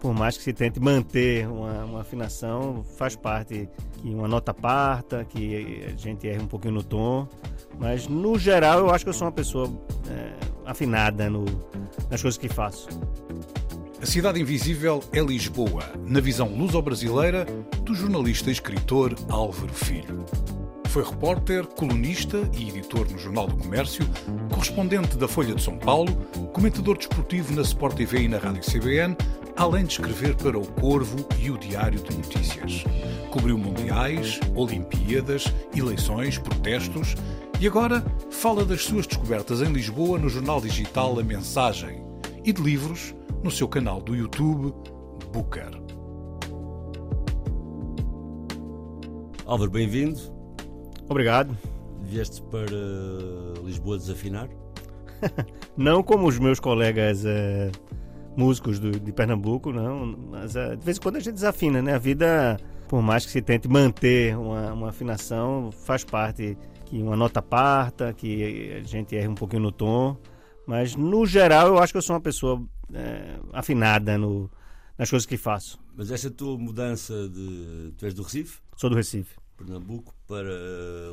Por mais que se tente manter uma, uma afinação, faz parte que uma nota parta, que a gente erre um pouquinho no tom, mas no geral eu acho que eu sou uma pessoa é, afinada no, nas coisas que faço. A Cidade Invisível é Lisboa, na visão luso-brasileira do jornalista e escritor Álvaro Filho. Foi repórter, colunista e editor no Jornal do Comércio, correspondente da Folha de São Paulo, comentador desportivo na Sport TV e na Rádio CBN, além de escrever para o Corvo e o Diário de Notícias. Cobriu mundiais, Olimpíadas, eleições, protestos e agora fala das suas descobertas em Lisboa no jornal digital A Mensagem e de livros no seu canal do YouTube Booker. Álvaro, bem-vindo. Obrigado. Vieste para Lisboa desafinar? não como os meus colegas é, músicos do, de Pernambuco, não, mas é, de vez em quando a gente desafina, né? A vida, por mais que se tente manter uma, uma afinação, faz parte que uma nota parta, que a gente erre um pouquinho no tom, mas no geral eu acho que eu sou uma pessoa afinada no, nas coisas que faço. Mas essa tua mudança de. Tu és do Recife? Sou do Recife. Pernambuco para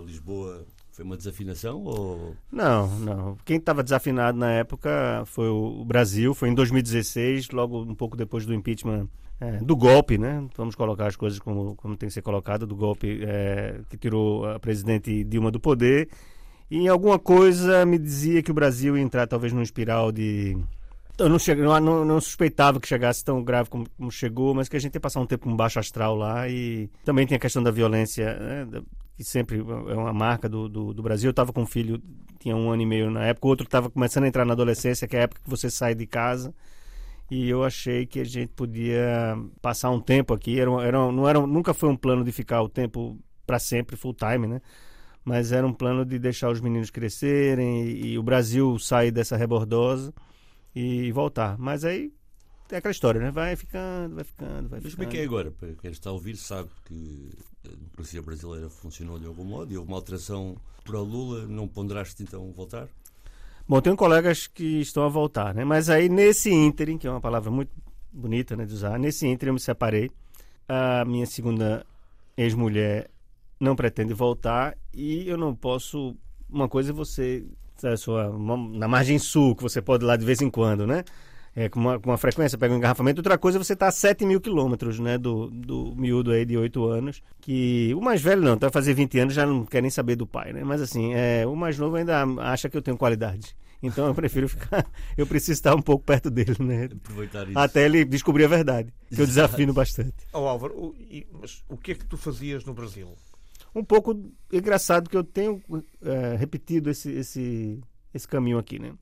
Lisboa foi uma desafinação ou. Não, não. Quem estava desafinado na época foi o Brasil, foi em 2016, logo um pouco depois do impeachment é, do golpe, né? Vamos colocar as coisas como, como tem que ser colocado, do golpe é, que tirou a presidente Dilma do poder. E em alguma coisa me dizia que o Brasil ia entrar talvez num espiral de eu não, cheguei, não, não, suspeitava que chegasse tão grave como, como, chegou, mas que a gente ia passar um tempo com baixo astral lá e também tem a questão da violência, né, que sempre é uma marca do, do, do Brasil. Eu estava com um filho, tinha um ano e meio na época, o outro estava começando a entrar na adolescência, que é a época que você sai de casa. E eu achei que a gente podia passar um tempo aqui. Era, era, não era, nunca foi um plano de ficar o tempo para sempre, full time, né? Mas era um plano de deixar os meninos crescerem e, e o Brasil sair dessa rebordosa e voltar. Mas aí é aquela história, né? Vai ficando, vai ficando, vai Mas ficando. como é que é agora? Para quem está a ouvir sabe que a democracia brasileira funcionou de algum modo e houve uma alteração para o Lula. Não ponderaste então voltar? Bom, tenho colegas que estão a voltar, né? Mas aí nesse ínterim, que é uma palavra muito bonita né, de usar, nesse ínterim eu me separei. A minha segunda ex-mulher não pretende voltar e eu não posso... Uma coisa é você sua, na margem sul, que você pode ir lá de vez em quando, né? É, com, uma, com uma frequência, pega um engarrafamento. Outra coisa, você está a 7 mil quilômetros né, do, do miúdo aí de 8 anos. Que o mais velho não, tá a fazer 20 anos, já não quer nem saber do pai, né? Mas assim, é, o mais novo ainda acha que eu tenho qualidade. Então eu prefiro ficar. Eu preciso estar um pouco perto dele, né? Aproveitar isso. Até ele descobrir a verdade. Que eu desafino bastante. Oh, Álvaro, o, mas o que é que tu fazias no Brasil? Um pouco engraçado que eu tenho é, repetido esse, esse, esse caminho aqui, né?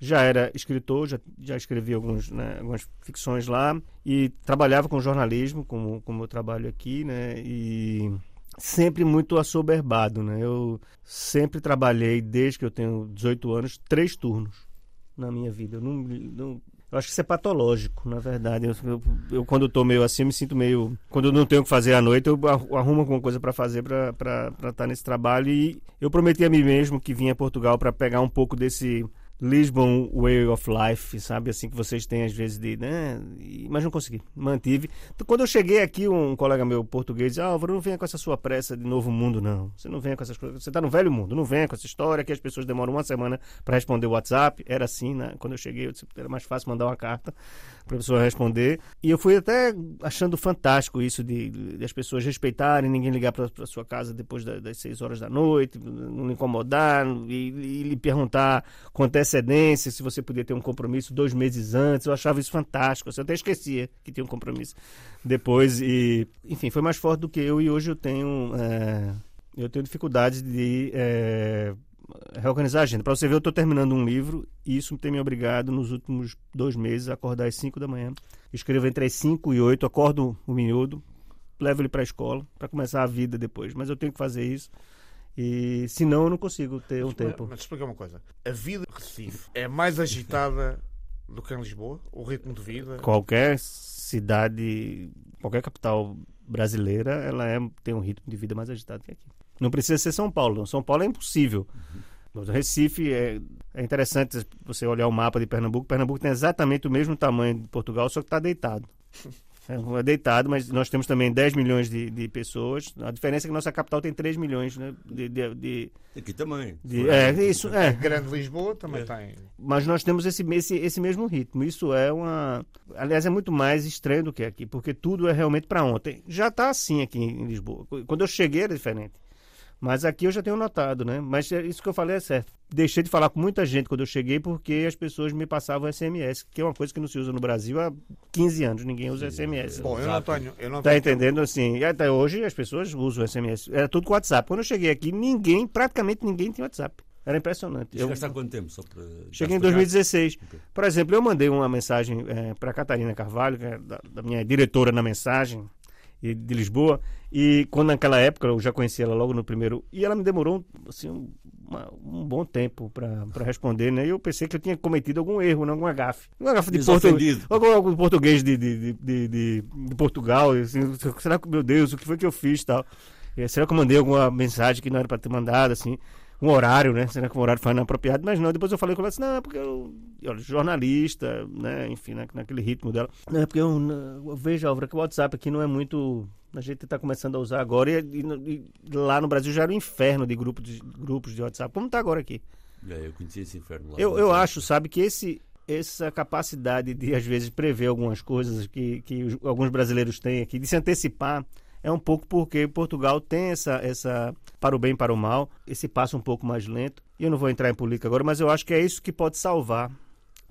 Já era escritor, já, já escrevi alguns, né, algumas ficções lá e trabalhava com jornalismo, como, como eu trabalho aqui, né? E sempre muito assoberbado, né? Eu sempre trabalhei, desde que eu tenho 18 anos, três turnos na minha vida. Eu não, não eu acho que isso é patológico, na verdade. Eu, eu, eu quando estou meio assim, me sinto meio. Quando eu não tenho o que fazer à noite, eu arrumo alguma coisa para fazer para estar tá nesse trabalho. E eu prometi a mim mesmo que vinha a Portugal para pegar um pouco desse Lisbon Way of Life, sabe? Assim que vocês têm às vezes de. Né? Mas não consegui, mantive. Então, quando eu cheguei aqui, um colega meu português disse: Álvaro, não venha com essa sua pressa de novo mundo, não. Você não venha com essas coisas. Você está no velho mundo, não venha com essa história que as pessoas demoram uma semana para responder o WhatsApp. Era assim, né? Quando eu cheguei, eu disse, era mais fácil mandar uma carta para a pessoa responder. E eu fui até achando fantástico isso de, de as pessoas respeitarem, ninguém ligar para sua casa depois das, das seis horas da noite, não incomodar e, e lhe perguntar é antecedência, se você podia ter um compromisso dois meses antes. Eu achava isso fantástico. Eu até esquecia que tinha um compromisso depois. E, enfim, foi mais forte do que eu. E hoje eu tenho, é, eu tenho dificuldade de é, reorganizar a agenda. Para você ver, eu estou terminando um livro e isso tem me obrigado nos últimos dois meses a acordar às 5 da manhã. Escrevo entre as 5 e 8, acordo o miúdo, levo ele para a escola para começar a vida depois. Mas eu tenho que fazer isso. E senão eu não consigo ter um mas, tempo. Mas explica uma coisa: a vida em Recife é mais agitada do que em Lisboa? O ritmo de vida? Qualquer cidade, qualquer capital brasileira, ela é, tem um ritmo de vida mais agitado que aqui. Não precisa ser São Paulo. São Paulo é impossível. Uhum. Recife é, é, interessante você olhar o mapa de Pernambuco. Pernambuco tem exatamente o mesmo tamanho de Portugal, só que está deitado. É deitado, mas nós temos também 10 milhões de, de pessoas. A diferença é que nossa capital tem 3 milhões né, de, de, de Aqui também. De, é, isso, é. Grande Lisboa também é. tem. Mas nós temos esse, esse, esse mesmo ritmo. Isso é uma. Aliás, é muito mais estranho do que aqui, porque tudo é realmente para ontem. Já está assim aqui em Lisboa. Quando eu cheguei era diferente. Mas aqui eu já tenho notado, né? Mas é isso que eu falei é certo. Deixei de falar com muita gente quando eu cheguei porque as pessoas me passavam SMS, que é uma coisa que não se usa no Brasil há 15 anos. Ninguém usa SMS. Bom, eu não tenho. Eu não tá entendendo assim? E até hoje as pessoas usam SMS. Era tudo com WhatsApp. Quando eu cheguei aqui, ninguém, praticamente ninguém tinha WhatsApp. Era impressionante. Eu gastar quanto tempo? Só para Cheguei em 2016. Okay. Por exemplo, eu mandei uma mensagem é, para Catarina Carvalho, que é da, da minha diretora na mensagem, de Lisboa. E quando naquela época eu já conheci ela logo no primeiro. E ela me demorou assim, um, uma, um bom tempo para responder, né? E eu pensei que eu tinha cometido algum erro, né? alguma gafe. Uma gafe de português. Algum, português de, de, de, de, de Portugal. Assim, será que, meu Deus, o que foi que eu fiz tal? Será que eu mandei alguma mensagem que não era para ter mandado, assim? Um horário, né? Será que um horário foi inapropriado? Mas não, depois eu falei com ela assim, não, é porque eu, jornalista, né? Enfim, né? naquele ritmo dela. Não, é porque eu, eu vejo, Álvaro, que o WhatsApp aqui não é muito a gente está começando a usar agora e, e, e, lá no Brasil já era um inferno de grupos de, grupos de WhatsApp, como está agora aqui. É, eu conheci esse inferno lá. Eu, eu acho, sabe, que esse, essa capacidade de, às vezes, prever algumas coisas que, que os, alguns brasileiros têm aqui, de se antecipar, é um pouco porque Portugal tem essa, essa, para o bem para o mal, esse passo um pouco mais lento. E eu não vou entrar em política agora, mas eu acho que é isso que pode salvar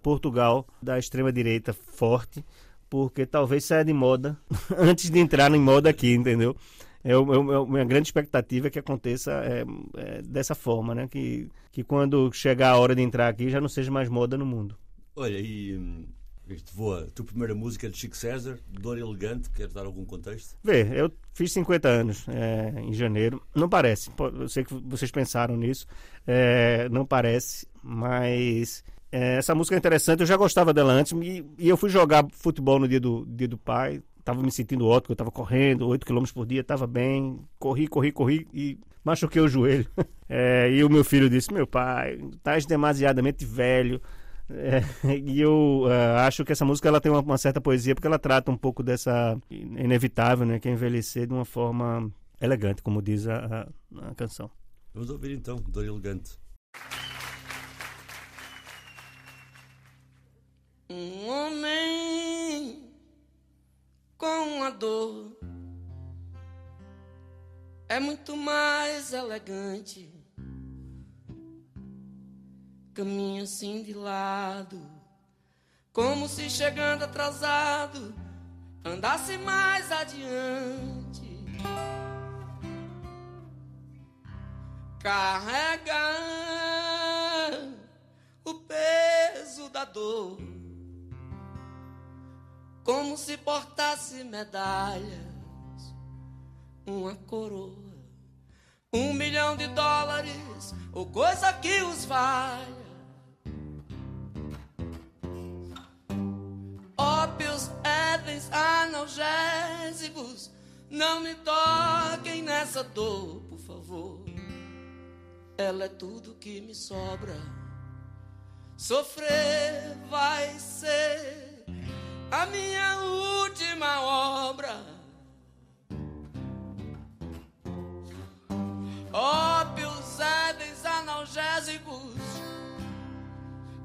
Portugal da extrema-direita forte porque talvez saia de moda antes de entrar em moda aqui, entendeu? É, o, é, minha grande expectativa é que aconteça é, é, dessa forma, né? Que, que quando chegar a hora de entrar aqui já não seja mais moda no mundo. Olha, e isto voa, a tua primeira música de Chico César, Dor Elegante, queres dar algum contexto? Vê, eu fiz 50 anos é, em janeiro, não parece, eu sei que vocês pensaram nisso, é, não parece, mas é, essa música é interessante, eu já gostava dela antes e, e eu fui jogar futebol no dia do, dia do pai. Tava me sentindo ótimo, eu tava correndo 8 km por dia, tava bem. Corri, corri, corri e machuquei o joelho. É, e o meu filho disse: Meu pai, estás demasiadamente velho. É, e eu uh, acho que essa música ela tem uma, uma, certa poesia porque ela trata um pouco dessa inevitável, né, que é envelhecer de uma forma elegante, como diz a, a, a canção. Vamos ouvir então, Dor Elegante. Um homem com a dor é muito mais elegante. Caminha assim de lado, como se chegando atrasado andasse mais adiante. Carrega o peso da dor como se portasse medalhas, uma coroa, um milhão de dólares, ou coisa que os valha. Ópios, édens, analgésicos, não me toquem nessa dor, por favor. Ela é tudo que me sobra. Sofrer vai ser a minha última obra. Ópios, édens, analgésicos,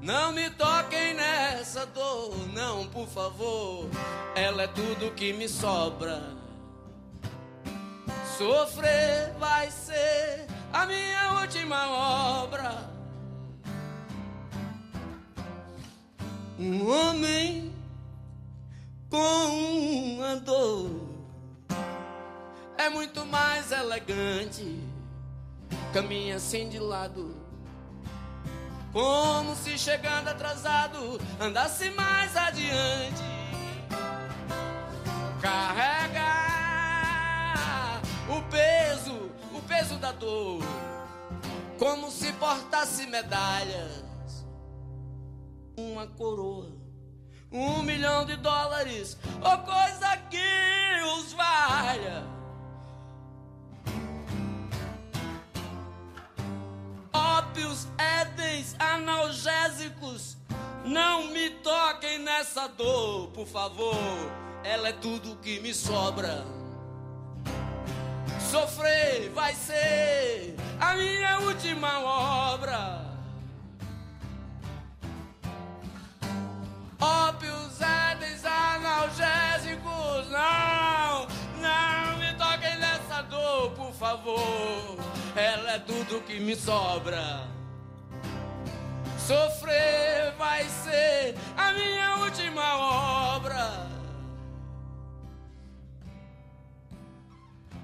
não me toquem nessa dor, não, por favor. Ela é tudo que me sobra. Sofrer vai ser a minha última obra. Um homem com a dor é muito mais elegante. Caminha assim de lado, Como se chegando atrasado andasse mais adiante. Carregar o peso, o peso da dor. Como se portasse medalhas. Uma coroa um milhão de dólares, ou coisa que os valha. Ópios, analgésicos, não me toquem nessa dor, por favor. Ela é tudo que me sobra. Sofrer vai ser a minha última obra. ópios, édens, analgésicos. Não, não me toquem nessa dor, por favor. Ela é tudo que me sobra. Sofrer vai ser a minha última obra.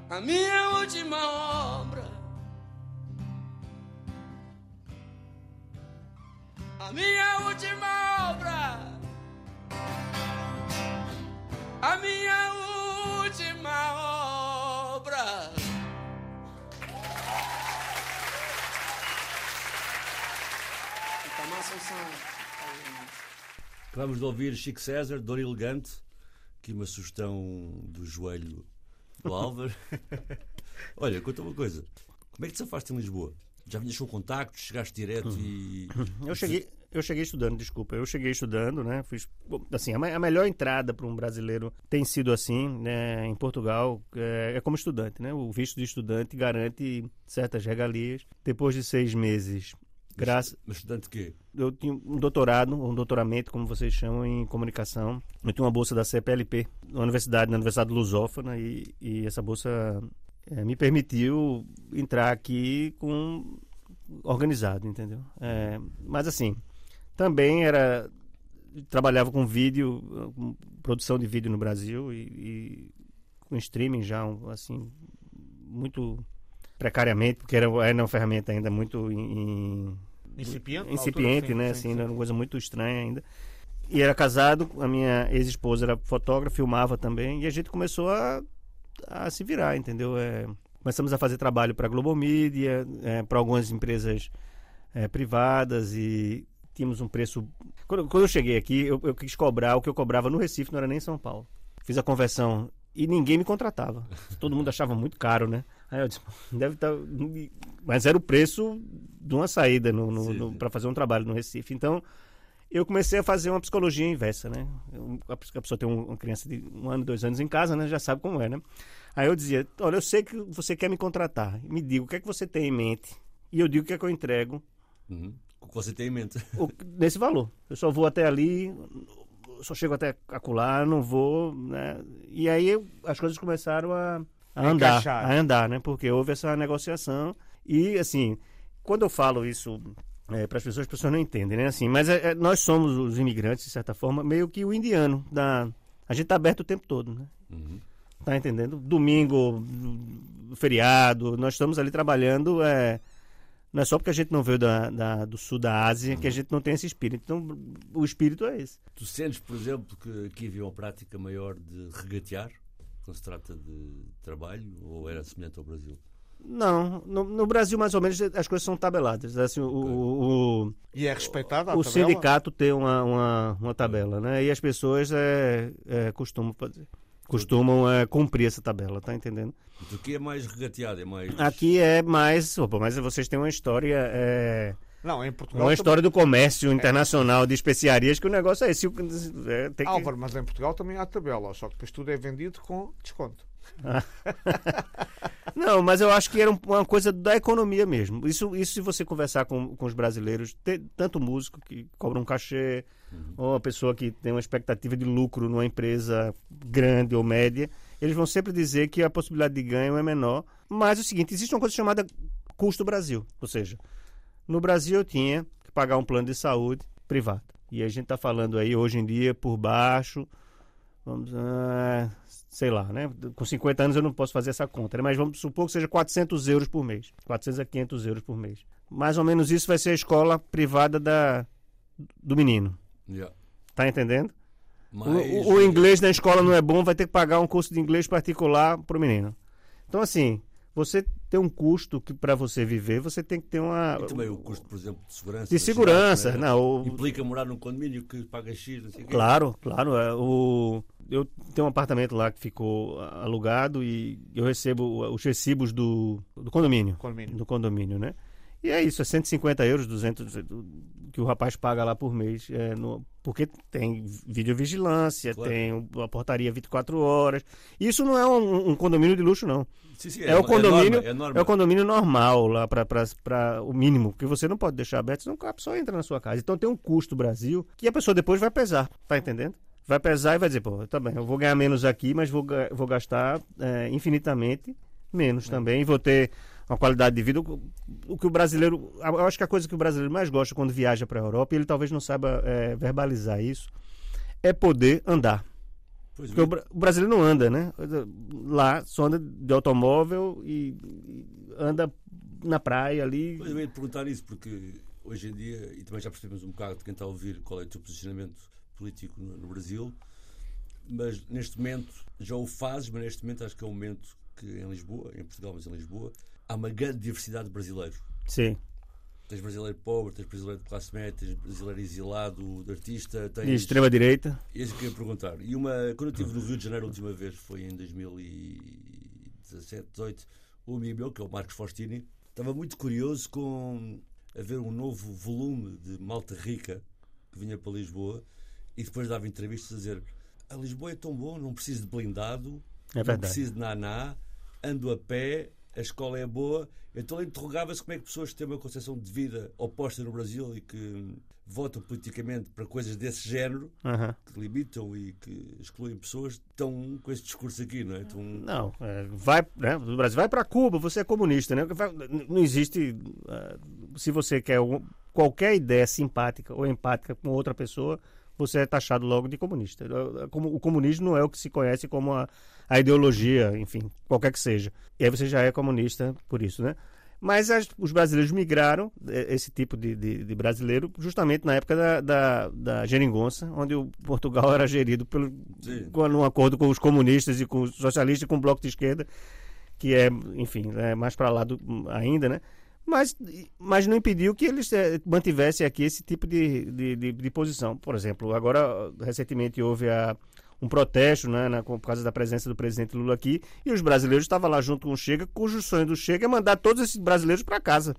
A minha última obra. A minha última obra a minha última Acabamos de ouvir Chico César, Dor Elegante, aqui uma sugestão do joelho do Álvaro. Olha, conta uma coisa. Como é que te safaste em Lisboa? Já vinhas com contactos, chegaste direto e. Eu cheguei, eu cheguei estudando, desculpa. Eu cheguei estudando, né? Fiz, assim, a, melhor entrada para um brasileiro tem sido assim, né? Em Portugal é, é, como estudante, né? O visto de estudante garante certas regalias. Depois de seis meses, graças. Mas estudante quê? Eu tinha um doutorado, um doutoramento, como vocês chamam, em comunicação. Eu tinha uma bolsa da CPLP na universidade, na Universidade Lusófona, e, e essa bolsa é, me permitiu entrar aqui com organizado, entendeu? É, mas assim, também era trabalhava com vídeo, com produção de vídeo no Brasil e, e com streaming já assim muito precariamente, porque era, era uma ferramenta ainda muito in, incipiente, incipiente altura, né? Sim, assim, sim. uma coisa muito estranha ainda. E era casado, a minha ex-esposa era fotógrafa, filmava também, e a gente começou a, a se virar, entendeu? É, começamos a fazer trabalho para a Global Media, é, para algumas empresas é, privadas e tínhamos um preço. Quando, quando eu cheguei aqui, eu, eu, quis cobrar o que eu cobrava no Recife, não era nem em São Paulo. Fiz a conversão e ninguém me contratava. Todo mundo achava muito caro, né? Aí eu disse, deve estar. Tá... Mas era o preço de uma saída para fazer um trabalho no Recife. Então, eu comecei a fazer uma psicologia inversa, né? A pessoa tem uma criança de um ano, dois anos em casa, né? Já sabe como é, né? Aí eu dizia, olha, eu sei que você quer me contratar. Me diga o que é que você tem em mente. E eu digo o que é que eu entrego. Uhum. O que você tem em mente? O, nesse valor. Eu só vou até ali, só chego até acular, não vou, né? E aí as coisas começaram a, a andar, a andar, né? Porque houve essa negociação e assim, quando eu falo isso é, para as pessoas, as pessoas não entendem, né? Assim, mas é, é, nós somos os imigrantes de certa forma, meio que o indiano da a gente está aberto o tempo todo, né? Uhum. Tá entendendo? Domingo, feriado, nós estamos ali trabalhando é, não é só porque a gente não veio da, da, do sul da Ásia que a gente não tem esse espírito. Então, o espírito é esse. Tu sentes, por exemplo, que aqui havia uma prática maior de regatear, quando se trata de trabalho, ou era semelhante ao Brasil? Não, no, no, Brasil mais ou menos as coisas são tabeladas. Assim, o, o, o, e é respeitada a O tabela? sindicato tem uma, uma, uma tabela, né? E as pessoas é, é, costumam fazer costumam é, cumprir essa tabela, tá entendendo? Aqui é mais regateado, é mais. Aqui é mais. Opa, mas vocês têm uma história. É... Não, em Portugal. Uma história do comércio internacional de especiarias que o negócio é esse. É, tem que... Álvaro, mas em Portugal também há tabela, só que depois tudo é vendido com desconto. Não, mas eu acho que era uma coisa da economia mesmo. Isso, isso se você conversar com, com os brasileiros, tanto músico que cobra um cachê, uhum. ou uma pessoa que tem uma expectativa de lucro numa empresa grande ou média, eles vão sempre dizer que a possibilidade de ganho é menor. Mas é o seguinte, existe uma coisa chamada custo Brasil. Ou seja, no Brasil eu tinha que pagar um plano de saúde privado. E a gente está falando aí hoje em dia por baixo vamos, ah, sei lá, né? Com 50 anos eu não posso fazer essa conta, né? mas vamos supor que seja 400 euros por mês, 400 a 500 euros por mês. Mais ou menos isso vai ser a escola privada da, do menino. Yeah. Tá entendendo? O- Mas, O, o inglês na escola não é bom, vai ter que pagar um curso de inglês particular pro menino. Então, assim, você tem um custo que para você viver, você tem que ter uma. E também o custo, por exemplo, de segurança. De segurança, cidade, né? não, o- Implica morar num condomínio que paga X, não sei o quê. Claro, claro. é, o, eu tenho um apartamento lá que ficou alugado e eu recebo os recibos do, do condomínio. Condomínio. Do condomínio, né? E é isso, é 150 euros, 200 que o rapaz paga lá por mês. é, no- porque tem videovigilância, Claro. tem o- a portaria 24 horas. Isso não é um, um condomínio de luxo, não. Sim, sim, É, o condomínio, norma, é, norma. é o condomínio normal lá para o mínimo, porque você não pode deixar aberto, senão a pessoa entra na sua casa. Então tem um custo Brasil que a pessoa depois vai pesar, tá entendendo? Vai pesar e vai dizer, pô, tá bem, eu vou ganhar menos aqui, mas vou, vou gastar é, infinitamente menos também, e vou ter uma qualidade de vida. O, que o brasileiro, eu acho que a coisa que o brasileiro mais gosta quando viaja para a Europa, e ele talvez não saiba é, verbalizar isso, é poder andar. Pois Porque o, bem. bra- o brasileiro não anda, né? Lá só anda de automóvel e, anda na praia ali. Pois te perguntar isso, porque hoje em dia, e também já percebemos um bocado de quem está a ouvir qual é o teu posicionamento político no, no Brasil, mas neste momento já o fazes, mas neste momento acho que é um momento que em Lisboa, em Portugal, mas em Lisboa, há uma grande diversidade de brasileiros. Sim. Tens brasileiro pobre, tens brasileiro de classe média, tens brasileiro exilado, de artista, tens. De extrema direita. É isso que eu ia perguntar. E uma, quando eu estive no Rio de Janeiro a última vez, foi em 2017, 18, o amigo meu, que é o Marcos Faustini, estava muito curioso com a ver um novo volume de Malta Rica que vinha para Lisboa e depois dava entrevistas a dizer a Lisboa é tão bom, não preciso de blindado, É não preciso de naná, ando a pé, a escola é boa. Então ele interrogava-se como é que pessoas que têm uma concepção de vida oposta no Brasil e que votam politicamente para coisas desse género Aham. que limitam e que excluem pessoas estão com esse discurso aqui, não é? Estão... Não, é, vai, né, do Brasil, vai para Cuba, você é comunista, né? Não existe. ah, se você quer qualquer ideia simpática ou empática com outra pessoa, você é taxado logo de comunista. O comunismo não é o que se conhece como a, a ideologia, enfim, qualquer que seja. E aí você já é comunista por isso, né? Mas as- os brasileiros migraram, eh, esse tipo de, de- de brasileiro, justamente na época da, da, da geringonça, onde o Portugal era gerido pelo, Sim. com um acordo com os comunistas e com os socialistas e com o bloco de esquerda, que é, enfim, é mais para lá do, ainda, né? Mas, mas não impediu que eles eh, mantivessem aqui esse tipo de, de, de, de posição. Por exemplo, agora, recentemente houve a, um protesto né, na, por causa da presença do presidente Lula aqui, e os brasileiros estavam lá junto com o Chega, cujo sonho do Chega é mandar todos esses brasileiros para casa.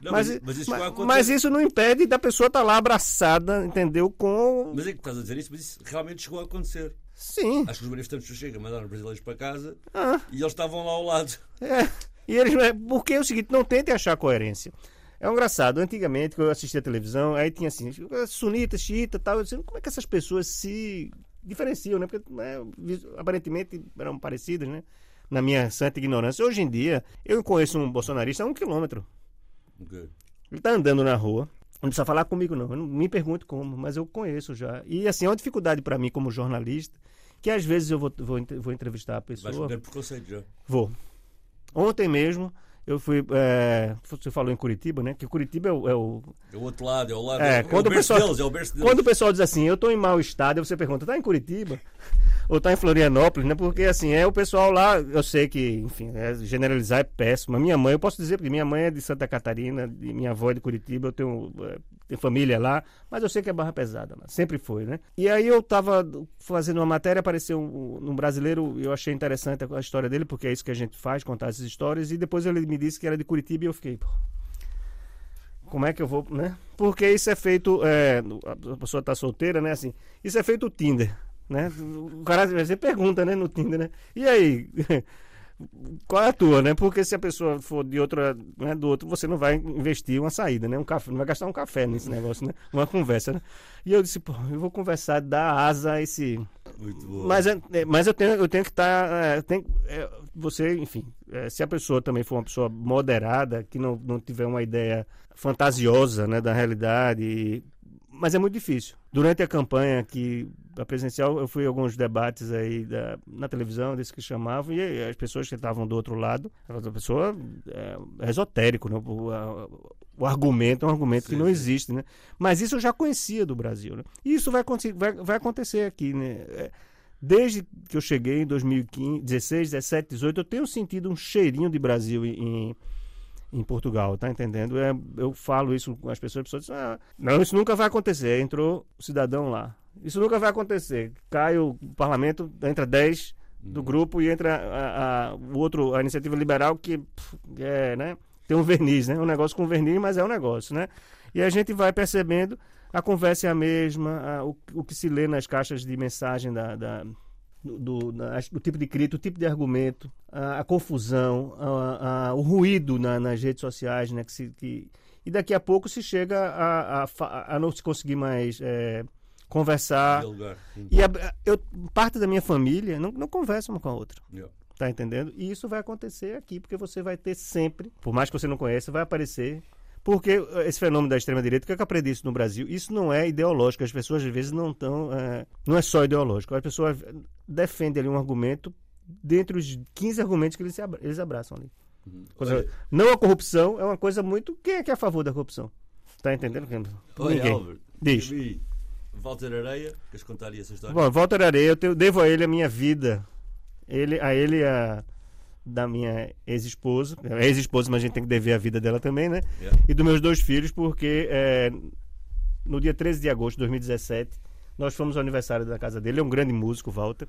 Não, mas, mas, isso mas, mas isso não impede da pessoa estar lá abraçada, entendeu? Com. Mas é que estás a dizer isso, mas isso realmente chegou a acontecer. Sim. Acho que os manifestantes do Chega mandaram os brasileiros para casa Ah. e eles estavam lá ao lado. É. E eles, é, porque é o seguinte, não tentem achar coerência. É um engraçado, antigamente, quando eu assistia a televisão, aí tinha assim, sunita, xiita tal, eu disse, como é que essas pessoas se diferenciam, né? Porque né, aparentemente eram parecidas, né? Na minha santa ignorância. Hoje em dia, eu conheço um bolsonarista a um quilômetro. Ele tá andando na rua. Não precisa falar comigo, não. Eu não me pergunte como, mas eu conheço já. E assim, é uma dificuldade para mim como jornalista, que às vezes eu vou, vou, vou entrevistar a pessoa. perder preconceito já. Vou. Ontem mesmo, eu fui. é, você falou em Curitiba, né? Que Curitiba é o. é o- É o outro lado, é o lado. É, é, quando o o pessoal- deles, é o berço deles. Quando o pessoal diz assim, eu estou em mau estado, você pergunta, tá em Curitiba? Ou tá em Florianópolis, né? Porque assim, é o pessoal lá, eu sei que, enfim, é, generalizar é péssimo. A minha mãe, eu posso dizer, porque minha mãe é de Santa Catarina, de, minha avó é de Curitiba, eu tenho, tenho família lá, mas eu sei que é barra pesada, lá, sempre foi, né? E aí eu tava fazendo uma matéria, apareceu um, um brasileiro, eu achei interessante a, a história dele, porque é isso que a gente faz, contar essas histórias, e depois ele me disse que era de Curitiba e eu fiquei, pô, como é que eu vou, né? Porque isso é feito, é, a pessoa tá solteira, né? Assim, isso é feito o Tinder, né? O cara você pergunta, né, no Tinder, né? E aí, qual é a tua, né? Porque se a pessoa for de outra, né, do outro, você não vai investir uma saída, né? Um café, não vai gastar um café nesse negócio, né? Uma conversa, né? E eu disse, pô, eu vou conversar, dar asa a esse, Muito bom. mas, é- é, mas eu tenho, eu tenho que estar. você, enfim, é, se a pessoa também for uma pessoa moderada, que não, não tiver uma ideia fantasiosa né, da realidade. mas é muito difícil. Durante a campanha que a presencial, eu fui a alguns debates aí da, na televisão, desses que chamavam, e as pessoas que estavam do outro lado, a pessoa é, é esotérico, né? O, a, o, argumento é um argumento sim, que não sim. existe, né? Mas isso eu já conhecia do Brasil, né? E isso vai, vai, vai acontecer aqui, né? É, desde que eu cheguei em 2015, 16, 17, 18, eu tenho sentido um cheirinho de Brasil em, em Portugal, tá entendendo? É, eu falo isso com as pessoas, as pessoas dizem, ah, não, isso nunca vai acontecer. Entrou o cidadão lá. Isso nunca vai acontecer. Cai o parlamento, entra 10 do grupo e entra a, a, o outro, a iniciativa liberal, que é, né, tem um verniz, né? Um negócio com verniz, mas é um negócio, né? E a gente vai percebendo, a conversa é a mesma, a, o, o que se lê nas caixas de mensagem da, da do, do, tipo de crítica, o tipo de argumento, a, a confusão, a, a, o ruído na, nas redes sociais, né? Que se, que, e daqui a pouco se chega a, a, não se conseguir mais é, conversar. E eu, parte da minha família não, não conversa uma com a outra. Yeah. Tá entendendo? E isso vai acontecer aqui, porque você vai ter sempre, por mais que você não conheça, vai aparecer porque esse fenômeno da extrema-direita, o que, é que eu aprendi isso no Brasil? Isso não é ideológico, as pessoas às vezes não estão. É, não é só ideológico. As pessoas defendem ali um argumento dentre os 15 argumentos que eles, abra, eles abraçam ali. Uhum. Coisa, não a corrupção é uma coisa muito. Quem é que é a favor da corrupção? Tá entendendo? Oi, Ninguém. Diz. Walter Areia, queres contar essa história? Bom, Walter Areia, eu devo a ele a minha vida. Ele, a ele a da minha ex-esposa, é ex-esposa, mas a gente tem que dever a vida dela também, né? Yeah. E dos meus dois filhos, porque é, no dia 13 de agosto de 2017, nós fomos ao aniversário da casa dele. Ele é um grande músico, Walter.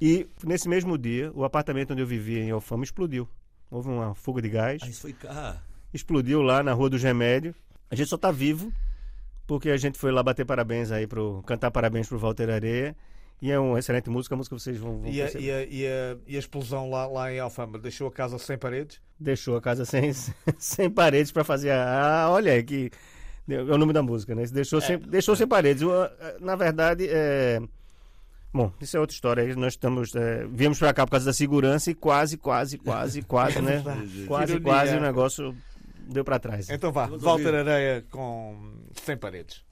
E nesse mesmo dia, o apartamento onde eu vivia em Alfama explodiu. Houve uma fuga de gás. Ah, isso foi cá. Explodiu lá na Rua dos Remédios. A gente só está vivo porque a gente foi lá bater parabéns aí pro cantar parabéns pro Walter Areia e é uma excelente música, a música vocês vão, vão e, a, e, a, e, a, e, a, explosão lá, lá em Alfama deixou a casa sem paredes? Deixou a casa sem, sem paredes para fazer a. Ah, olha que. É o nome da música, né? Deixou, é, sem, deixou é. sem paredes. Na verdade, é. Bom, isso é outra história. Nós estamos. É, viemos para cá por causa da segurança e quase, quase, quase, quase, né? quase, quase o negócio deu para trás. Então vá, Walter Areia com Sem Paredes.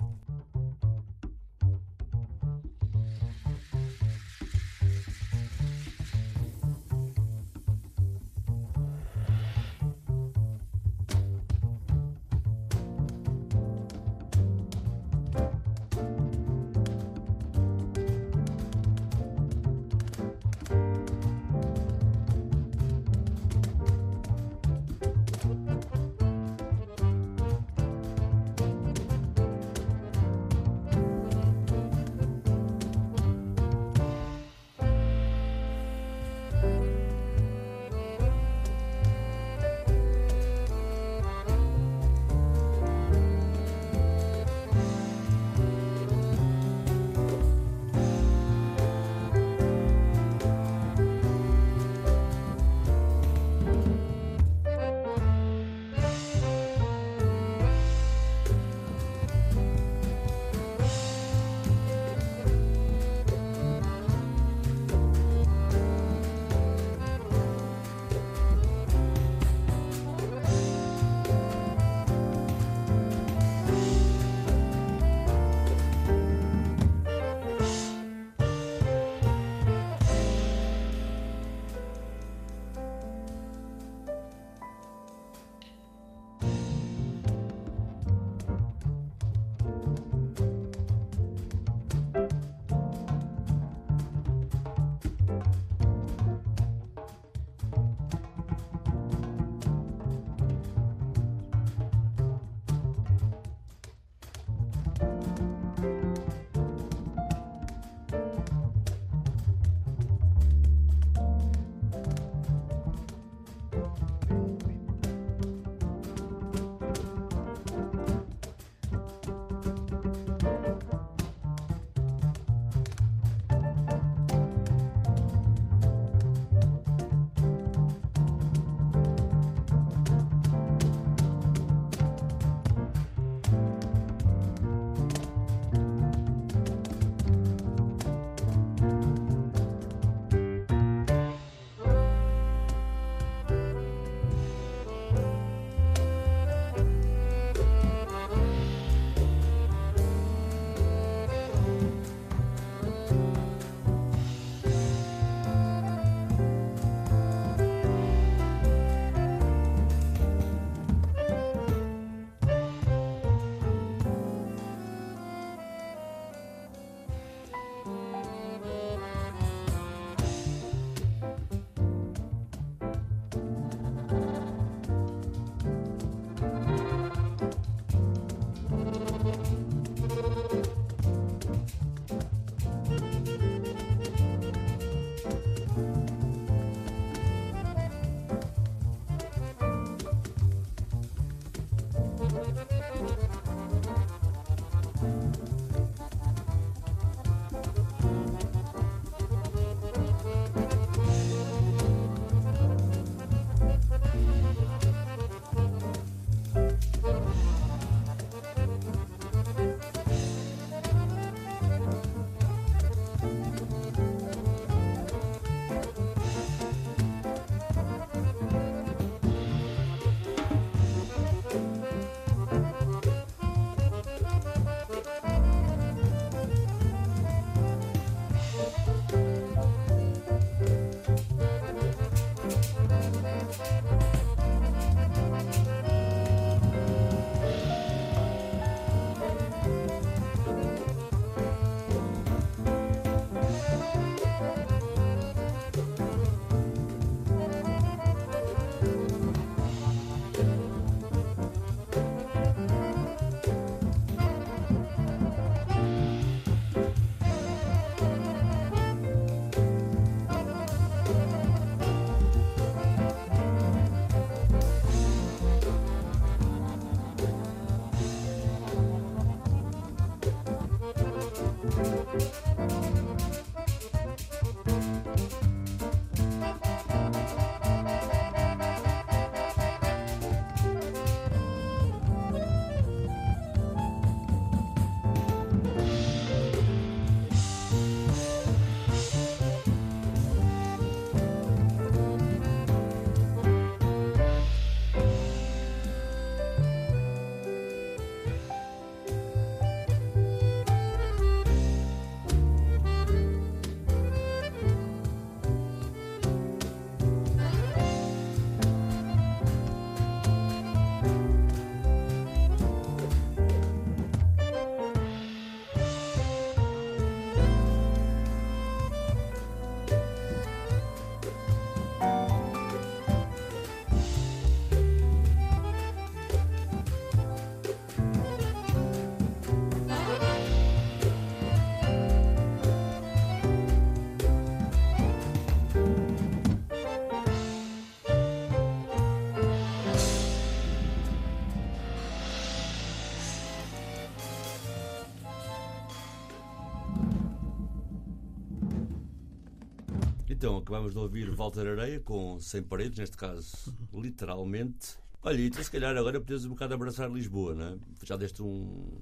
Acabámos de ouvir Walter Areia com 100 paredes, neste caso, literalmente. Olha, e tu se calhar agora podes um bocado abraçar Lisboa, não é? Já deste um.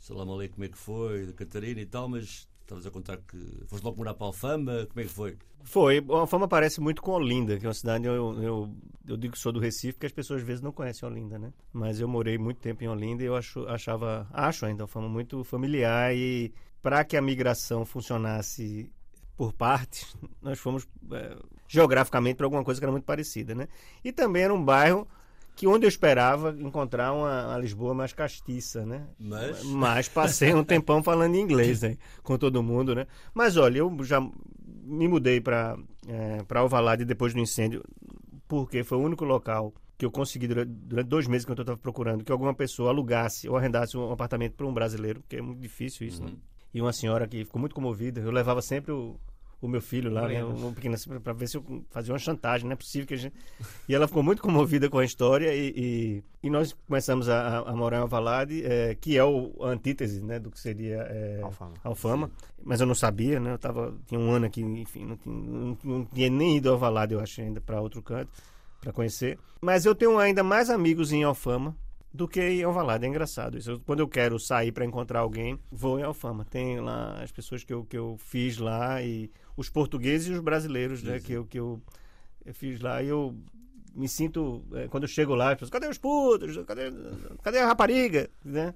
sei lá, malei como é que foi, da Catarina e tal, mas estavas a contar que foste logo morar para Alfama, como é que foi? Foi. A fama parece muito com Olinda, que é uma cidade. Eu, eu, eu digo que sou do Recife, porque as pessoas às vezes não conhecem Olinda, né? Mas eu morei muito tempo em Olinda e eu acho, achava. Acho ainda a fama muito familiar e para que a migração funcionasse por partes, nós fomos é, geograficamente para alguma coisa que era muito parecida, né? E também era um bairro que onde eu esperava encontrar uma, uma Lisboa mais castiça, né? Mas? Mas passei um tempão falando inglês, né? Com todo mundo, né? Mas olha, eu já me mudei para é, para Alvalade depois do incêndio, porque foi o único local que eu consegui durante, durante dois meses que eu estava procurando que alguma pessoa alugasse ou arrendasse um apartamento para um brasileiro, porque é muito difícil isso, né? E uma senhora que ficou muito comovida. Eu levava sempre o, o meu filho lá, né, um pequeno, para ver se eu fazia uma chantagem, não é possível que a gente... E ela ficou muito comovida com a história e, e, e nós começamos a, a morar em Alvalade, é, que é o, a antítese, né, do que seria é, Alfama. Alfama. Mas eu não sabia, né, eu tava, tinha um ano aqui, enfim, não tinha, não, não tinha nem ido a Alvalade, eu acho, ainda para outro canto, para conhecer. Mas eu tenho ainda mais amigos em Alfama do que em Alvalade. É engraçado isso. Eu, quando eu quero sair para encontrar alguém, vou em Alfama. Tem lá as pessoas que eu, que eu fiz lá e os portugueses e os brasileiros, né, que eu, que eu, eu fiz lá e eu me sinto é, quando eu chego lá, as pessoas, cadê os putos? Cadê, cadê a rapariga, né?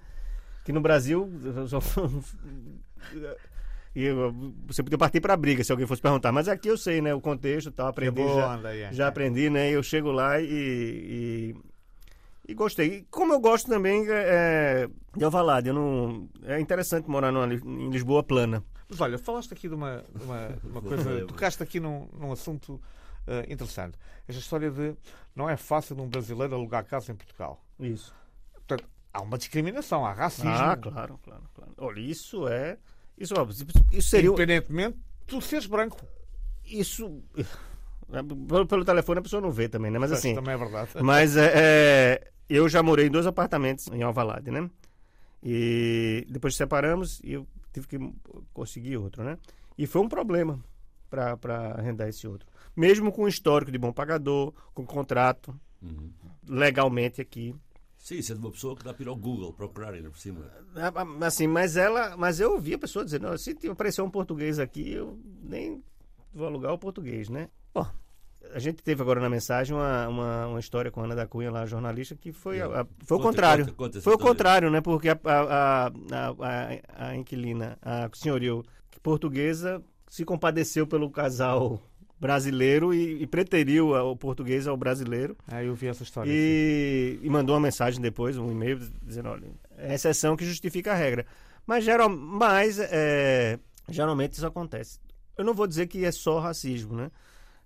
Que no Brasil eu só e eu- você podia partir para briga se alguém fosse perguntar, mas aqui eu sei, né, o contexto, tal, aprendi boa já, onda aí, é. já aprendi, né? Eu chego lá e, e, e gostei. E como eu gosto também é, de Alvalade, eu não é interessante morar numa, em Lisboa plana. Mas olha, falaste aqui de uma, de uma, de uma coisa, tocaste aqui num, num assunto eh, interessante. Esta história de não é fácil um brasileiro alugar casa em Portugal. Isso. Portanto, há uma discriminação, há racismo. Ah, claro, claro, claro. Olha, isso é isso, ó, isso seria Independentemente de tu seres branco. isso pelo, pelo telefone a pessoa não vê também, né? Mas assim, Também é verdade. Mas é, é, eu já morei em dois apartamentos em Alvalade, né? E depois separamos e eu tive que conseguir outro, né? E foi um problema para arrendar esse outro. Mesmo com histórico de bom pagador, com contrato, Uhum. legalmente aqui. Sim, isso é de uma pessoa que dá para ir ao Google procurar ainda por cima. Ah, Assim, mas ela, mas eu ouvi a pessoa dizendo, "Não, se aparecer um português aqui, eu nem vou alugar o português, né? Bom, a gente teve agora na mensagem uma, uma, uma história com a Ana da Cunha, lá, jornalista, que foi, a- a- foi o Conta, contrário. conta, conta foi o contrário, né? Porque a, a, a, a, a inquilina, a senhorio portuguesa, se compadeceu pelo casal brasileiro e, e preteriu a- o português ao brasileiro. Ah, eu vi essa história. E, e mandou uma mensagem depois, um e-mail, dizendo, olha, é exceção que justifica a regra. Mas, geral, mas é, geralmente isso acontece. Eu não vou dizer que é só racismo, né?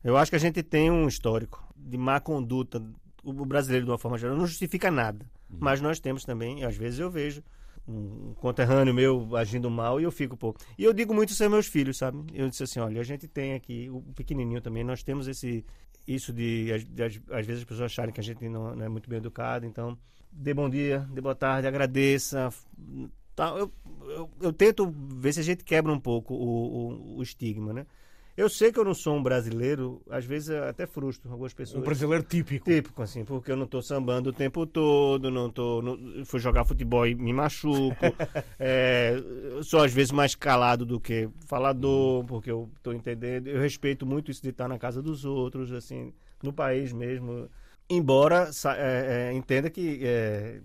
Eu acho que a gente tem um histórico de má conduta. O brasileiro, de uma forma geral, não justifica nada. Mas nós temos também, às vezes eu vejo um conterrâneo meu agindo mal e eu fico, pô. E eu digo muito isso aos meus filhos, sabe? Eu disse assim, olha, a gente tem aqui, o pequenininho também, nós temos esse isso de, às- de, às, às vezes as pessoas acharem que a gente não, não é muito bem educado, então dê bom dia, dê boa tarde, agradeça. Tá, eu, eu, eu tento ver se a gente quebra um pouco o, o, o estigma, né? Eu sei que eu não sou um brasileiro, às vezes até frustro algumas Um pessoas. brasileiro típico. Típico, assim, porque eu não tô sambando o tempo todo, não tô. Não, fui jogar futebol e me machuco. é, sou às vezes mais calado do que falador, porque eu tô entendendo. Eu respeito muito isso de estar na casa dos outros, assim, no país mesmo. Embora é, é, entenda que. é,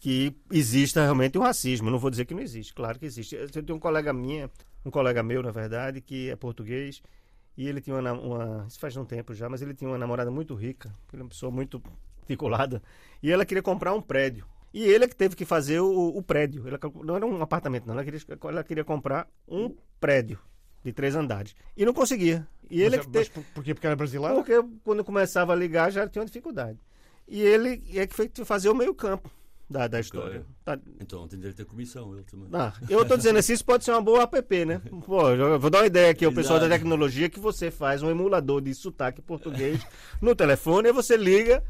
que exista realmente um racismo. Não vou dizer que não existe, claro que existe. Eu tenho um colega minha, um colega meu, na verdade, que é português, e ele tinha uma, uma. Isso faz um tempo já, mas ele tinha uma namorada muito rica, é uma pessoa muito articulada, e ela queria comprar um prédio. E ele é que teve que fazer o, o prédio. Ela, não era um apartamento, não. Ela queria, ela queria comprar um prédio de três andares. E não conseguia. E ele é mas, que mas teve. por- porquê? Porque era brasileiro? Porque quando começava a ligar já tinha uma dificuldade. E ele é que foi fazer o meio-campo da, da história. Tá- Então tem direito a comissão, ele também. ah, eu tô dizendo assim, isso pode ser uma boa app, né? Pô, eu vou dar uma ideia aqui ao pessoal da tecnologia que você faz um emulador de sotaque português no telefone, aí você liga,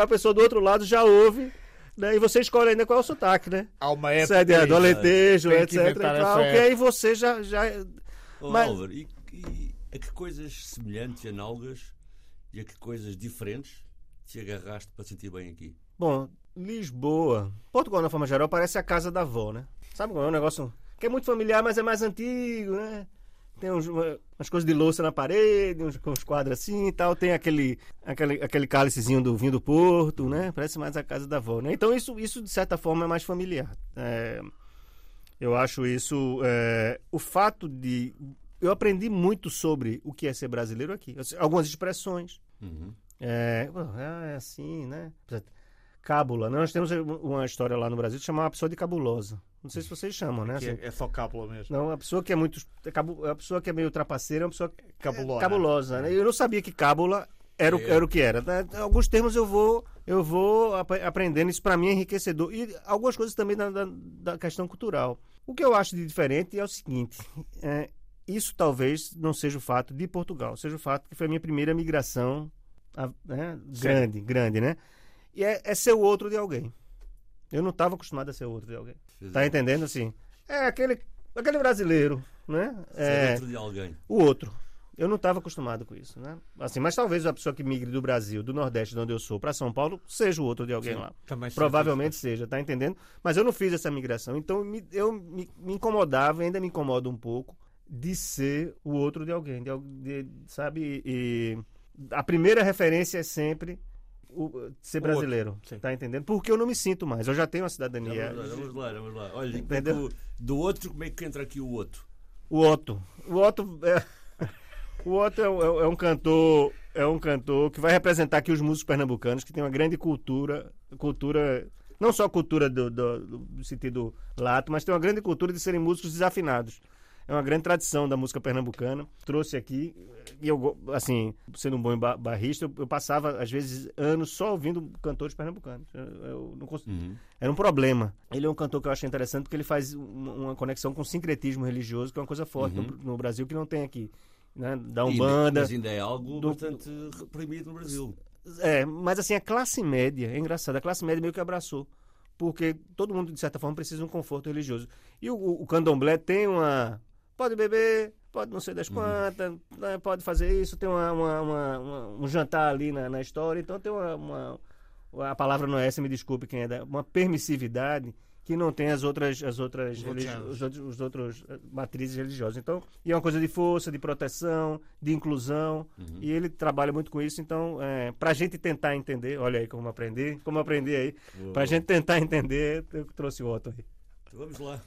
a pessoa do outro lado já ouve, né? E você escolhe ainda qual é o sotaque, né? Há uma Se época. é de- do Alentejo, que etc. E tal, que aí você já, já Oh, Mas- Álvaro, e, e A que coisas semelhantes e análogas e a que coisas diferentes te agarraste para sentir bem aqui? Bom, Lisboa, Portugal, na forma geral, parece a casa da avó, né? Sabe qual é um negócio que é muito familiar, mas é mais antigo, né? Tem uns, uma, umas coisas de louça na parede, uns, uns quadros assim e tal. Tem aquele, aquele, aquele cálicezinho do vinho do Porto, né? Parece mais a casa da avó, né? Então isso, isso de certa forma, é mais familiar. É, eu acho isso... É, o fato de... Eu aprendi muito sobre o que é ser brasileiro aqui. Algumas expressões. Uhum. É, é assim, né? Cábula. Nós temos uma história lá no Brasil que chama uma pessoa de cabulosa. Não sei se vocês chamam, né? Que é, é só cábula mesmo. Não, a pessoa que é muito. A pessoa que é meio trapaceira é uma pessoa Cabulona. cabulosa, né? Eu não sabia que cábula era o, era o que era. né? Alguns termos eu vou eu vou ap- aprendendo, isso para mim é enriquecedor. E algumas coisas também da, da, da questão cultural. O que eu acho de diferente é o seguinte: é, isso talvez não seja o fato de Portugal, seja o fato que foi a minha primeira migração a- né, grande, grande, né? E é, é ser o outro de alguém. Eu não estava acostumado a ser o outro de alguém. Tá entendendo assim? É aquele, aquele brasileiro, né? Ser É, outro de alguém. o outro. Eu não estava acostumado com isso, né? Assim, mas talvez a pessoa que migre do Brasil, do Nordeste, de onde eu sou, para São Paulo, seja o outro de alguém lá. Também Provavelmente seja, tá entendendo? Mas eu não fiz essa migração, então me- eu me, me incomodava, ainda me incomoda um pouco, de ser o outro de alguém, de, de- sabe? E a primeira referência é sempre o, ser brasileiro, outro, tá entendendo? Porque eu não me sinto mais, eu já tenho a cidadania. Vamos lá, vamos lá, vamos lá. Olha, como é do outro, como é que entra aqui o outro? O Otto. O Otto é, o Otto é, um- é um cantor, é um cantor que vai representar aqui os músicos pernambucanos que tem uma grande cultura, cultura não só cultura do, do- do sentido lato, mas tem uma grande cultura de serem músicos desafinados. É uma grande tradição da música pernambucana. Trouxe aqui, e eu, assim, sendo um bom ba- barrista, eu, eu passava, às vezes, anos só ouvindo cantores pernambucanos. Eu, eu não cons- Era um problema. Ele é um cantor que eu acho interessante porque ele faz um- uma conexão com o sincretismo religioso, que é uma coisa forte no, no Brasil que não tem aqui. Né? Da Umbanda. Mas ainda é algo do- bastante reprimido no Brasil. É, mas assim, a classe média, é engraçado, a classe média meio que abraçou. Porque todo mundo, de certa forma, precisa de um conforto religioso. E o, o candomblé tem uma. Pode beber, pode não sei das quantas, né, pode fazer isso, tem uma, uma- uma- um jantar ali na, na história, então tem uma, A palavra não é essa, me desculpe quem é da. Uma permissividade que não tem as outras, as outras, Os outros os outros, os outros eh, matrizes religiosas. Então, e é uma coisa de força, de proteção, de inclusão, e ele trabalha muito com isso. Então, é, para a gente tentar entender, olha aí como aprender, como aprender aí, para a gente tentar entender, eu trouxe o Otto aí. Vamos lá.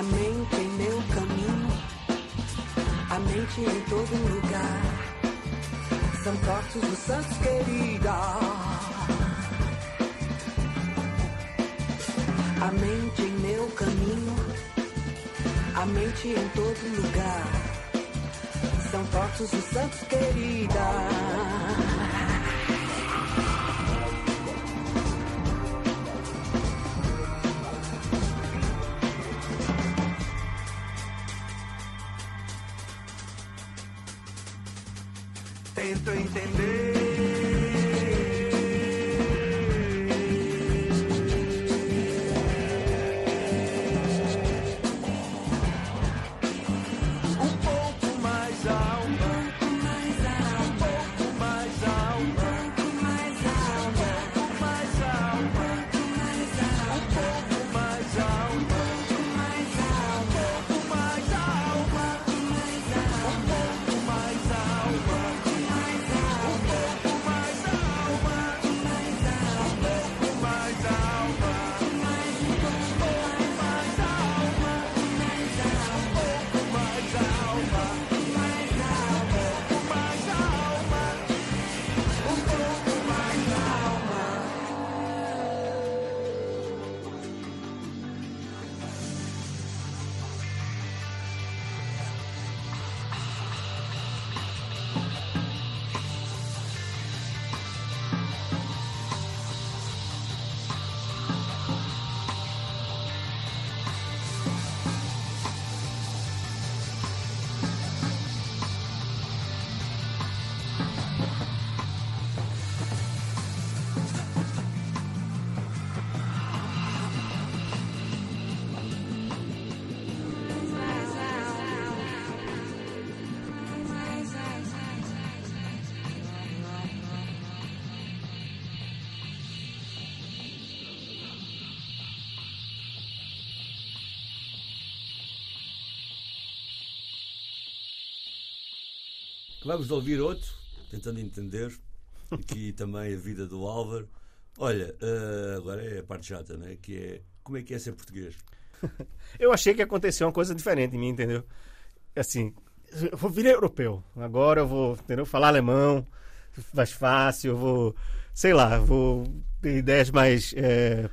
A mente em meu caminho, a mente em todo lugar. São cortes dos santos, querida. A mente em meu caminho, a mente em todo lugar. São cortes dos santos, querida. Vamos ouvir outro, tentando entender aqui também a vida do Álvaro. Olha, eh, agora é a parte chata, né? Que é como é que é ser português? Eu achei que aconteceu uma coisa diferente em mim, entendeu? Assim, eu vou virar europeu. Agora eu vou, entendeu? Falar alemão, mais fácil, eu vou, sei lá, vou ter ideias mais. É,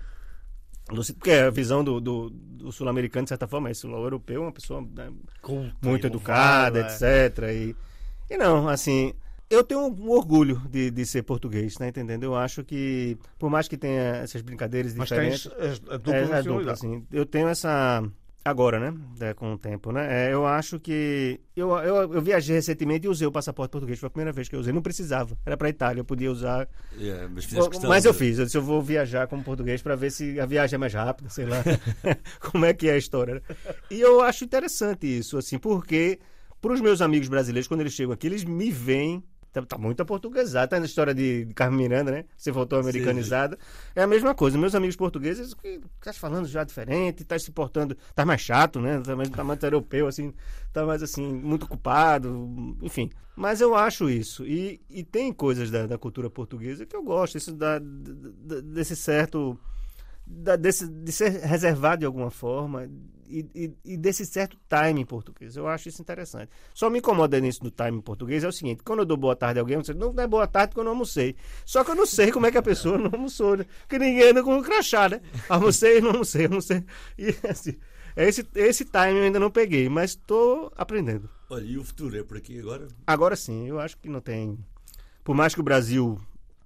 porque a visão do, do, do sul-americano, de certa forma, é isso. O europeu é uma pessoa né, muito educada, etc. E, e não, assim, eu tenho um orgulho de, de ser português, tá entendendo? Eu acho que, por mais que tenha essas brincadeiras Mas diferentes. tens as- a dupla É, a dupla, assim. Eu tenho essa. Agora, né? É, com o tempo, né? É, eu acho que. Eu, eu, eu viajei recentemente e usei o passaporte português. Foi a primeira vez que eu usei. Não precisava. Era pra Itália. Eu podia usar. É, mas Mas eu fiz. Eu disse, eu vou viajar como português pra ver se a viagem é mais rápida, sei lá. como é que é a história. né? E eu acho interessante isso, assim, porque pros meus amigos brasileiros, quando eles chegam aqui, eles me veem. Tá, tá muito aportuguesado. Tá na história de, de Carmen Miranda, né? Você voltou americanizada. É a mesma coisa. Meus amigos portugueses, que tá falando já diferente, tá se portando, tá mais chato, né? Tá mais, tá mais europeu, assim, tá mais assim, muito ocupado, enfim. Mas eu acho isso. E, e tem coisas da, da cultura portuguesa que eu gosto, isso da, da- desse certo. da- desse, de ser reservado de alguma forma e, e- desse certo time em português. Eu acho isso interessante. Só me incomoda nisso do time em português é o seguinte: quando eu dou boa tarde a alguém, você não é boa tarde porque eu não almocei. Só que eu não sei como é que a pessoa não almoçou, né? Porque ninguém anda com um crachá, né? Almocei, não almocei, almocei. E assim, esse, esse time eu ainda não peguei, mas estou aprendendo. Olha, e o futuro é por aqui agora? Agora sim, eu acho que não tem. Por mais que o Brasil,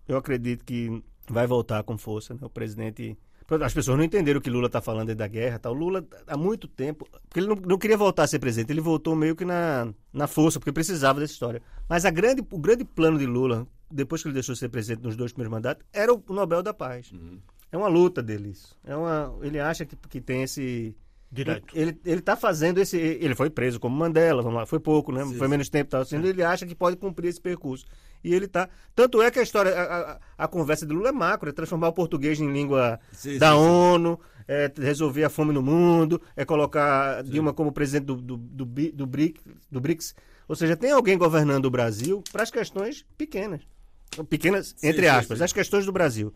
eu acredito que vai voltar com força, né? O presidente. As pessoas não entenderam o que Lula está falando da guerra. O Lula, há muito tempo. Porque ele não, não queria voltar a ser presidente, ele voltou meio que na, na força, porque precisava dessa história. Mas a grande, o grande plano de Lula, depois que ele deixou de ser presidente nos dois primeiros mandatos, era o Nobel da Paz. É uma luta dele isso. É uma, ele acha que, que tem esse. Direito. Ele, ele tá fazendo esse. Ele foi preso como Mandela, vamos lá, foi pouco, né? Sim, foi menos tempo, tal, assim, ele acha que pode cumprir esse percurso. E ele tá. Tanto é que a história, a, a- a conversa de Lula é macro, é transformar o português em língua Sim, da sim, sim. ONU, é resolver a fome no mundo, é colocar Dilma como presidente do, do, do, do, BRIC, do BRICS. Ou seja, tem alguém governando o Brasil para as questões pequenas. Pequenas, Sim, entre sim, aspas, sim. as questões do Brasil.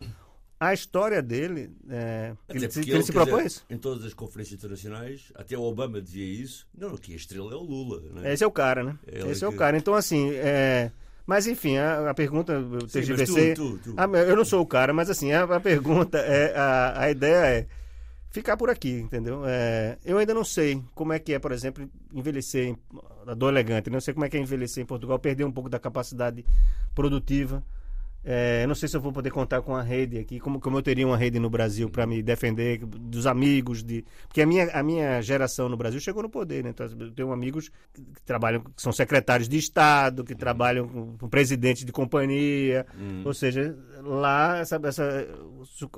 a história dele, é, que ele, que ele se quer dizer, propõe isso. Em todas as conferências internacionais, até o Obama dizia isso. Não, aqui a estrela é o Lula. Né? Esse é o cara, né? Ele Esse é o que- cara. Então, assim, é... mas enfim, a, a pergunta, o Sim, TGVC... tu, tu, tu. Ah, eu não sou o cara, mas assim, a, a pergunta é. A, a ideia é ficar por aqui, entendeu? É, eu ainda não sei como é que é, por exemplo, envelhecer em, a dor elegante, não sei como é que é envelhecer em Portugal, perder um pouco da capacidade produtiva. É, eu não sei se eu vou poder contar com a rede aqui, como, como eu teria uma rede no Brasil para me defender dos amigos, de porque a minha, a minha geração no Brasil chegou no poder, né? Então, eu tenho amigos que trabalham, que são secretários de Estado, que trabalham com, com presidente de companhia, Hum. ou seja, lá essa, essa,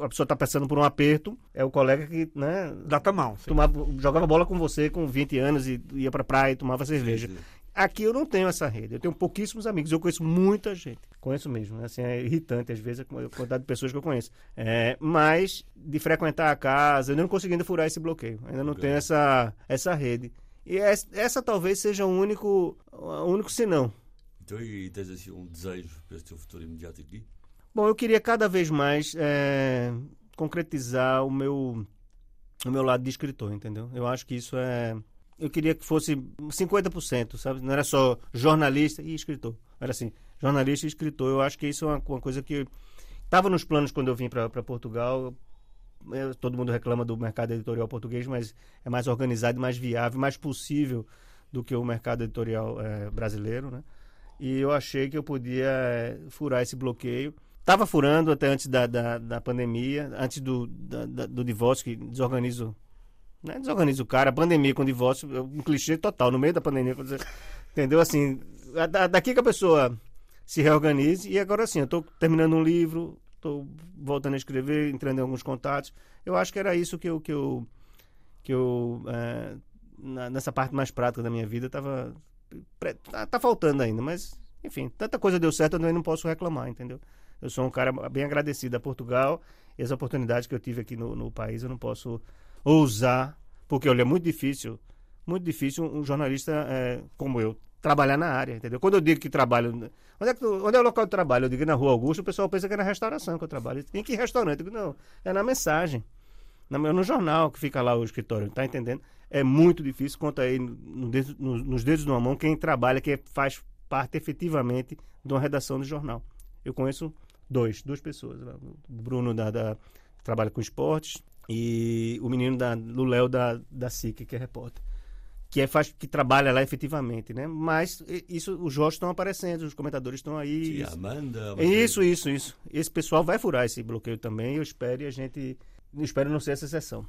a pessoa está passando por um aperto, é o colega que né, Dá-te a mão. sim. tomava, jogava bola com você com 20 anos e ia pra praia e tomava cerveja. sim. Aqui eu não tenho essa rede, eu tenho pouquíssimos amigos, eu conheço muita gente, conheço mesmo, né? assim, é irritante às vezes a quantidade de pessoas que eu conheço. É, mas de frequentar a casa, eu não consegui ainda furar esse bloqueio, ainda não tenho essa, essa rede. E es- essa talvez seja o único, o único senão. Então, e tens assim um desejo para esse teu futuro imediato aqui? Bom, eu queria cada vez mais é, concretizar o meu, o meu lado de escritor, entendeu? Eu acho que isso é. Eu queria que fosse 50%, sabe? Não era só jornalista e escritor. Era assim, jornalista e escritor. Eu acho que isso é uma, uma coisa que estava nos planos quando eu vim para Portugal. É, todo mundo reclama do mercado editorial português, mas é mais organizado, mais viável, mais possível do que o mercado editorial é, brasileiro, né? E eu achei que eu podia é, furar esse bloqueio. Estava furando até antes da, da, da pandemia, antes do, da- da- do divórcio, que desorganizo. Né? Desorganiza o cara, pandemia com divórcio, é um clichê total, no meio da pandemia. Entendeu? Assim, daqui que a pessoa se reorganize. E agora sim, eu estou terminando um livro, estou voltando a escrever, entrando em alguns contatos. Eu acho que era isso que eu. Que eu, que eu é, nessa parte mais prática da minha vida, estava. Tá, tá faltando ainda, mas, enfim, tanta coisa deu certo, eu também não posso reclamar, entendeu? Eu sou um cara bem agradecido a Portugal e as oportunidades que eu tive aqui no, no país, eu não posso ousar, porque olha, é muito difícil, muito difícil um jornalista é, como eu trabalhar na área, entendeu? Quando eu digo que trabalho, onde é, que tu- onde é o local de trabalho? Eu digo na Rua Augusta, o pessoal pensa que é na restauração que eu trabalho. Em que restaurante? Eu digo, não, é na mensagem. No jornal que fica lá o escritório, tá entendendo? É muito difícil, conta aí nos dedos de uma mão quem trabalha, que faz parte efetivamente de uma redação de jornal. Eu conheço dois, duas pessoas. Bruno da, da- trabalha com esportes e o menino da, do Léo da, da SIC, que é repórter. Que, é, faz, que trabalha lá efetivamente, né? Mas isso, os jogos estão aparecendo, os comentadores estão aí. Isso- Amanda. é Isso, isso, isso. Esse pessoal vai furar esse bloqueio também. Eu espero e a gente. Eu espero não ser essa exceção.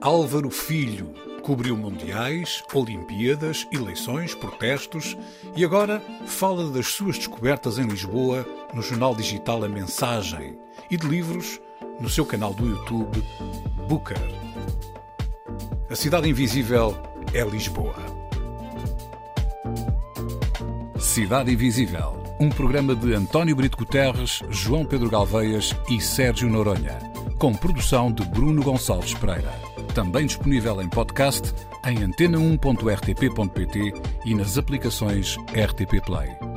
Álvaro Filho cobriu mundiais, Olimpíadas, eleições, protestos e agora fala das suas descobertas em Lisboa no jornal digital A Mensagem e de livros no seu canal do YouTube Booker. A cidade invisível é Lisboa. Cidade Invisível, um programa de António Brito Guterres, João Pedro Galveias e Sérgio Noronha, com produção de Bruno Gonçalves Pereira. Também disponível em podcast em antena1.rtp.pt e nas aplicações RTP Play.